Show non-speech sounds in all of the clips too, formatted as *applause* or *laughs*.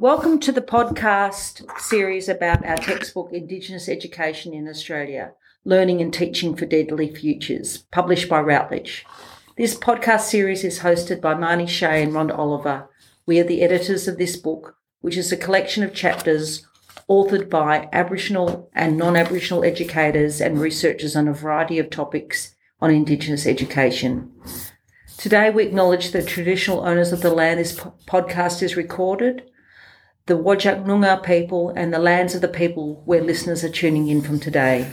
Welcome to the podcast series about our textbook Indigenous Education in Australia Learning and Teaching for Deadly Futures, published by Routledge. This podcast series is hosted by Marnee Shay and Rhonda Oliver. We are the editors of this book, which is a collection of chapters authored by Aboriginal and non Aboriginal educators and researchers on a variety of topics on Indigenous education. Today, we acknowledge the traditional owners of the land this podcast is recorded, the Whadjuk Noongar people, and the lands of the people where listeners are tuning in from today.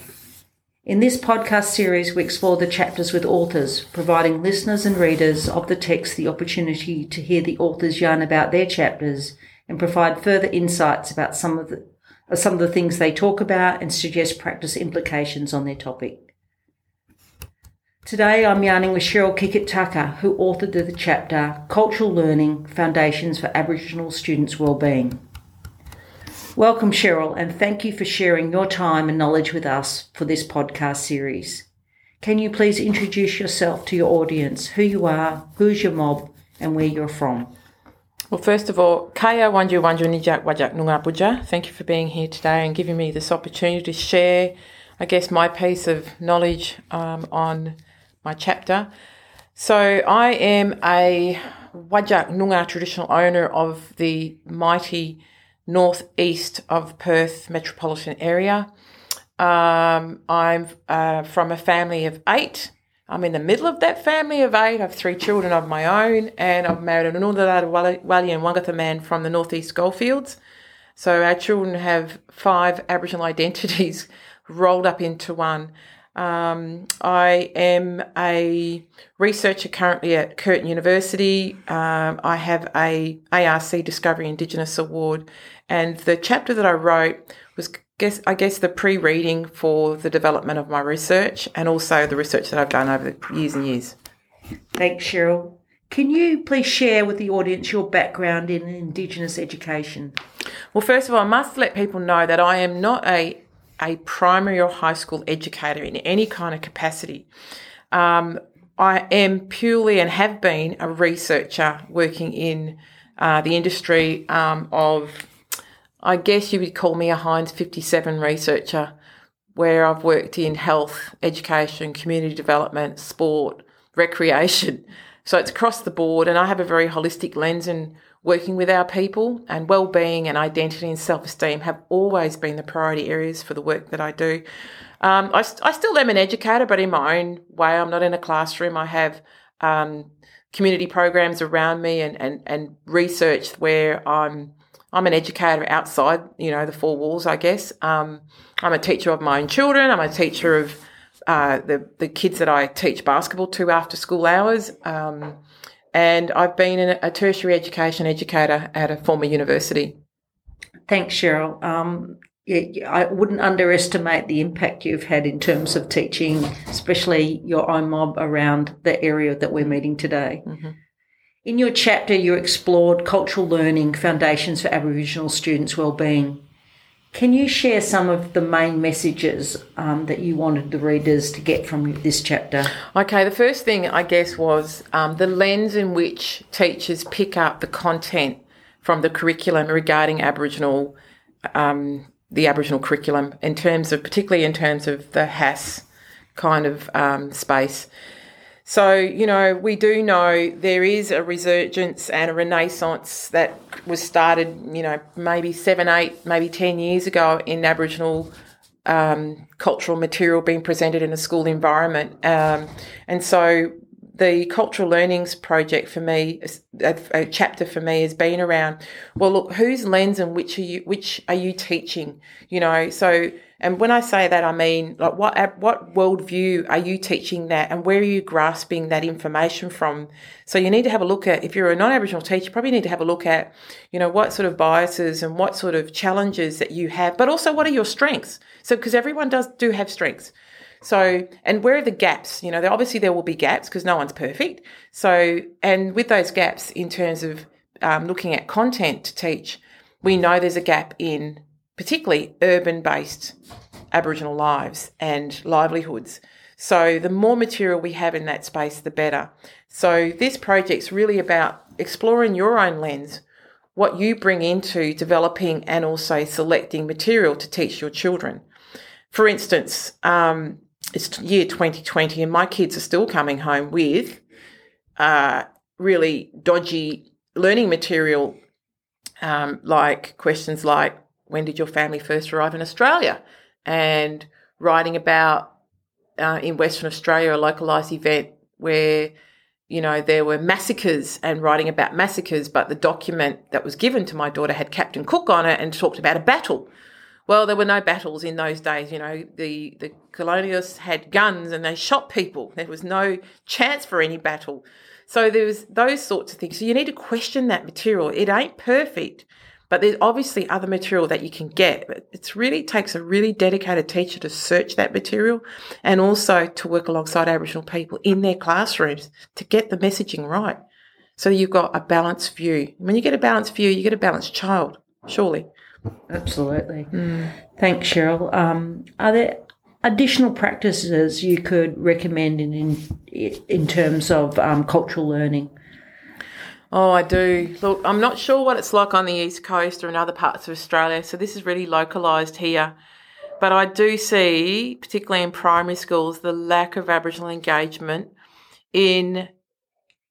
In this podcast series, we explore the chapters with authors, providing listeners and readers of the text the opportunity to hear the authors yarn about their chapters and provide further insights about some of the, some of the things they talk about and suggest practice implications on their topic. Today I'm yarning with Cheryl Kickett Tucker, who authored the chapter Cultural Learning Foundations for Aboriginal Students' Wellbeing. Welcome, Cheryl, and thank you for sharing your time and knowledge with us for this podcast series. Can you please introduce yourself to your audience, who you are, who's your mob, and where you're from? Well, first of all, Kaya Wanju Wanju Nijak Whadjuk Noongar Thank you for being here today and giving me this opportunity to share, I guess, my piece of knowledge um, on my chapter. So I am a Whadjuk Noongar traditional owner of the mighty northeast of Perth metropolitan area. Um, I'm uh, from a family of eight. I'm in the middle of that family of eight. I have three children of my own, and I've married an Unulada Wali and Wangatha man from the northeast goldfields. So our children have five Aboriginal identities *laughs* rolled up into one. Um, I am a researcher currently at Curtin University. Um, I have a ARC Discovery Indigenous Award, and the chapter that I wrote was, guess I guess, the pre-reading for the development of my research, and also the research that I've done over the years and years. Thanks, Cheryl. Can you please share with the audience your background in Indigenous education? Well, first of all, I must let people know that I am not a a primary or high school educator in any kind of capacity. Um, I am purely and have been a researcher working in uh, the industry um, of, I guess you would call me a Heinz 57 researcher, where I've worked in health, education, community development, sport, recreation. So it's across the board, and I have a very holistic lens in working with our people, and well-being and identity and self-esteem have always been the priority areas for the work that I do. Um, I, I, still am an educator, but in my own way. I'm not in a classroom. I have um, community programs around me and, and, and research where I'm I'm an educator outside, you know, the four walls, I guess. Um, I'm a teacher of my own children. I'm a teacher of uh, the the kids that I teach basketball to after school hours. Um, and I've been a tertiary education educator at a former university. Thanks, Cheryl. Um, yeah, I wouldn't underestimate the impact you've had in terms of teaching, especially your own mob around the area that we're meeting today. Mm-hmm. In your chapter, you explored cultural learning foundations for Aboriginal students' wellbeing. Can you share some of the main messages um, that you wanted the readers to get from this chapter? Okay, the first thing I guess was um, the lens in which teachers pick up the content from the curriculum regarding Aboriginal, um, the Aboriginal curriculum, in terms of, particularly in terms of the HASS kind of um, space. So, you know, we do know there is a resurgence and a renaissance that was started, you know, maybe seven, eight, maybe 10 years ago in Aboriginal um, cultural material being presented in a school environment. Um, and so the cultural learnings project for me, a, a, chapter for me, has been around. Well, look, whose lens and which are you, which are you teaching? You know, so and when I say that, I mean like what what worldview are you teaching that, and where are you grasping that information from? So you need to have a look at if you're a non-Aboriginal teacher, probably need to have a look at, you know, what sort of biases and what sort of challenges that you have, but also what are your strengths. So because everyone does do have strengths. So, and where are the gaps? You know, obviously there will be gaps because no one's perfect. So, and with those gaps in terms of um, looking at content to teach, we know there's a gap in particularly urban based Aboriginal lives and livelihoods. So the more material we have in that space, the better. So this project's really about exploring your own lens. what you bring into developing and also selecting material to teach your children. For instance, um, it's year 2020 and my kids are still coming home with uh, really dodgy learning material, um, like questions like, when did your family first arrive in Australia? And writing about uh, in Western Australia a localised event where you know, there were massacres and writing about massacres, but the document that was given to my daughter had Captain Cook on it and talked about a battle. Well, there were no battles in those days. You know, the, the colonialists had guns and they shot people. There was no chance for any battle. So there was those sorts of things. So you need to question that material. It ain't perfect, but there's obviously other material that you can get. But it really takes a really dedicated teacher to search that material and also to work alongside Aboriginal people in their classrooms to get the messaging right. So you've got a balanced view. When you get a balanced view, you get a balanced child, surely. Absolutely. Mm. Thanks, Cheryl. Um, are there additional practices you could recommend in in, in terms of um, cultural learning? Oh, I do. Look, I'm not sure what it's like on the East Coast or in other parts of Australia, so this is really localised here. But I do see, particularly in primary schools, the lack of Aboriginal engagement in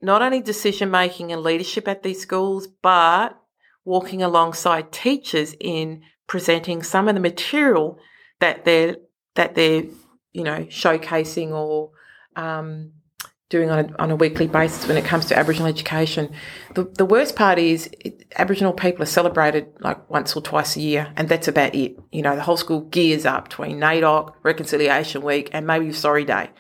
not only decision making and leadership at these schools, but walking alongside teachers in presenting some of the material that they're that they're you know showcasing or um, doing on a, on a weekly basis when it comes to Aboriginal education. The, the worst part is it, Aboriginal people are celebrated like once or twice a year, and that's about it. You know, the whole school gears up between NAIDOC, Reconciliation Week, and maybe Sorry Day.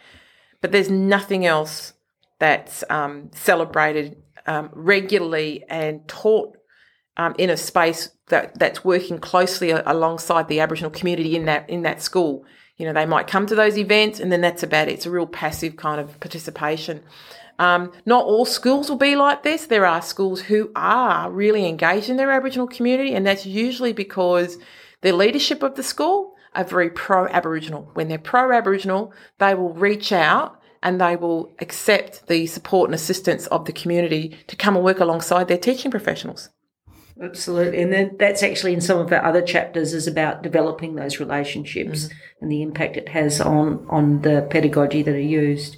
But there's nothing else that's um, celebrated um, regularly and taught um, in a space that, that's working closely alongside the Aboriginal community in that in that school. You know, they might come to those events and then that's about it. It's a real passive kind of participation. Um, not all schools will be like this. There are schools who are really engaged in their Aboriginal community, and that's usually because the leadership of the school are very pro Aboriginal. When they're pro Aboriginal, they will reach out and they will accept the support and assistance of the community to come and work alongside their teaching professionals. Absolutely. And then that's actually in some of our other chapters is about developing those relationships mm-hmm. and the impact it has on, on the pedagogy that are used.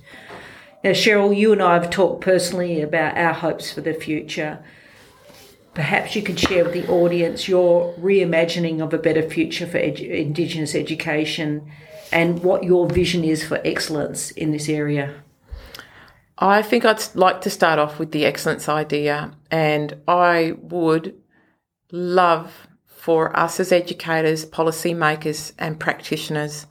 Now, Cheryl, you and I have talked personally about our hopes for the future. Perhaps you could share with the audience your reimagining of a better future for edu- Indigenous education and what your vision is for excellence in this area. I think I'd like to start off with the excellence idea, and I would love for us as educators, policymakers, and practitioners,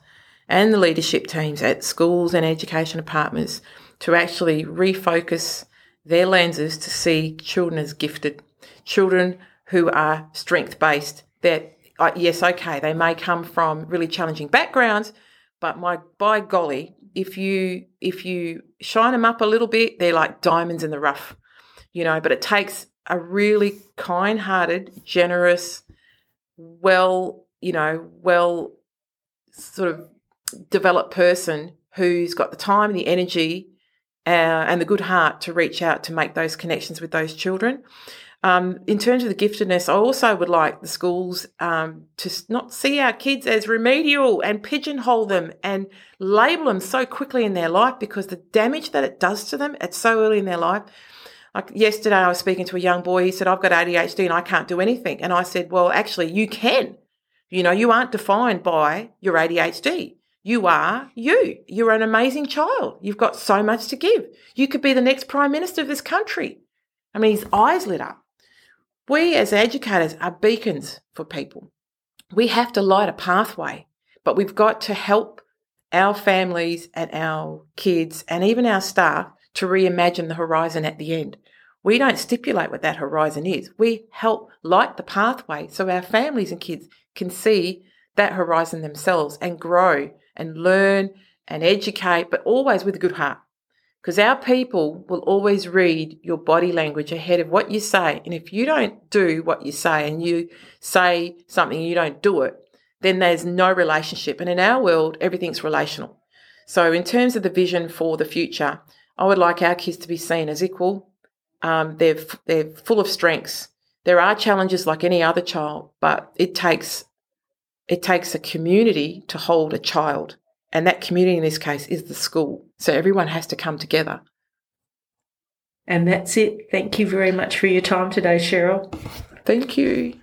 and the leadership teams at schools and education departments to actually refocus their lenses to see children as gifted, children who are strength based. That uh, yes, okay, they may come from really challenging backgrounds, but my by golly, if you if you shine them up a little bit, they're like diamonds in the rough, you know. But it takes a really kind hearted, generous, well, you know, well sort of developed person who's got the time and the energy uh, and the good heart to reach out to make those connections with those children. Um, in terms of the giftedness, I also would like the schools um, to not see our kids as remedial and pigeonhole them and label them so quickly in their life because the damage that it does to them at so early in their life like yesterday, I was speaking to a young boy. He said, I've got ADHD and I can't do anything. And I said, Well, actually, you can. You know, you aren't defined by your ADHD. You are you. You're an amazing child. You've got so much to give. You could be the next prime minister of this country. I mean, his eyes lit up. We as educators are beacons for people. We have to light a pathway, but we've got to help our families and our kids and even our staff to reimagine the horizon at the end. We don't stipulate what that horizon is. We help light the pathway so our families and kids can see that horizon themselves and grow and learn and educate, but always with a good heart. Because our people will always read your body language ahead of what you say. And if you don't do what you say and you say something and you don't do it, then there's no relationship. And in our world, everything's relational. So, in terms of the vision for the future, I would like our kids to be seen as equal. Um, they're they're full of strengths. there are challenges like any other child, but it takes it takes a community to hold a child. And that community in this case is the school. So everyone has to come together. And that's it. Thank you very much for your time today, Cheryl. Thank you.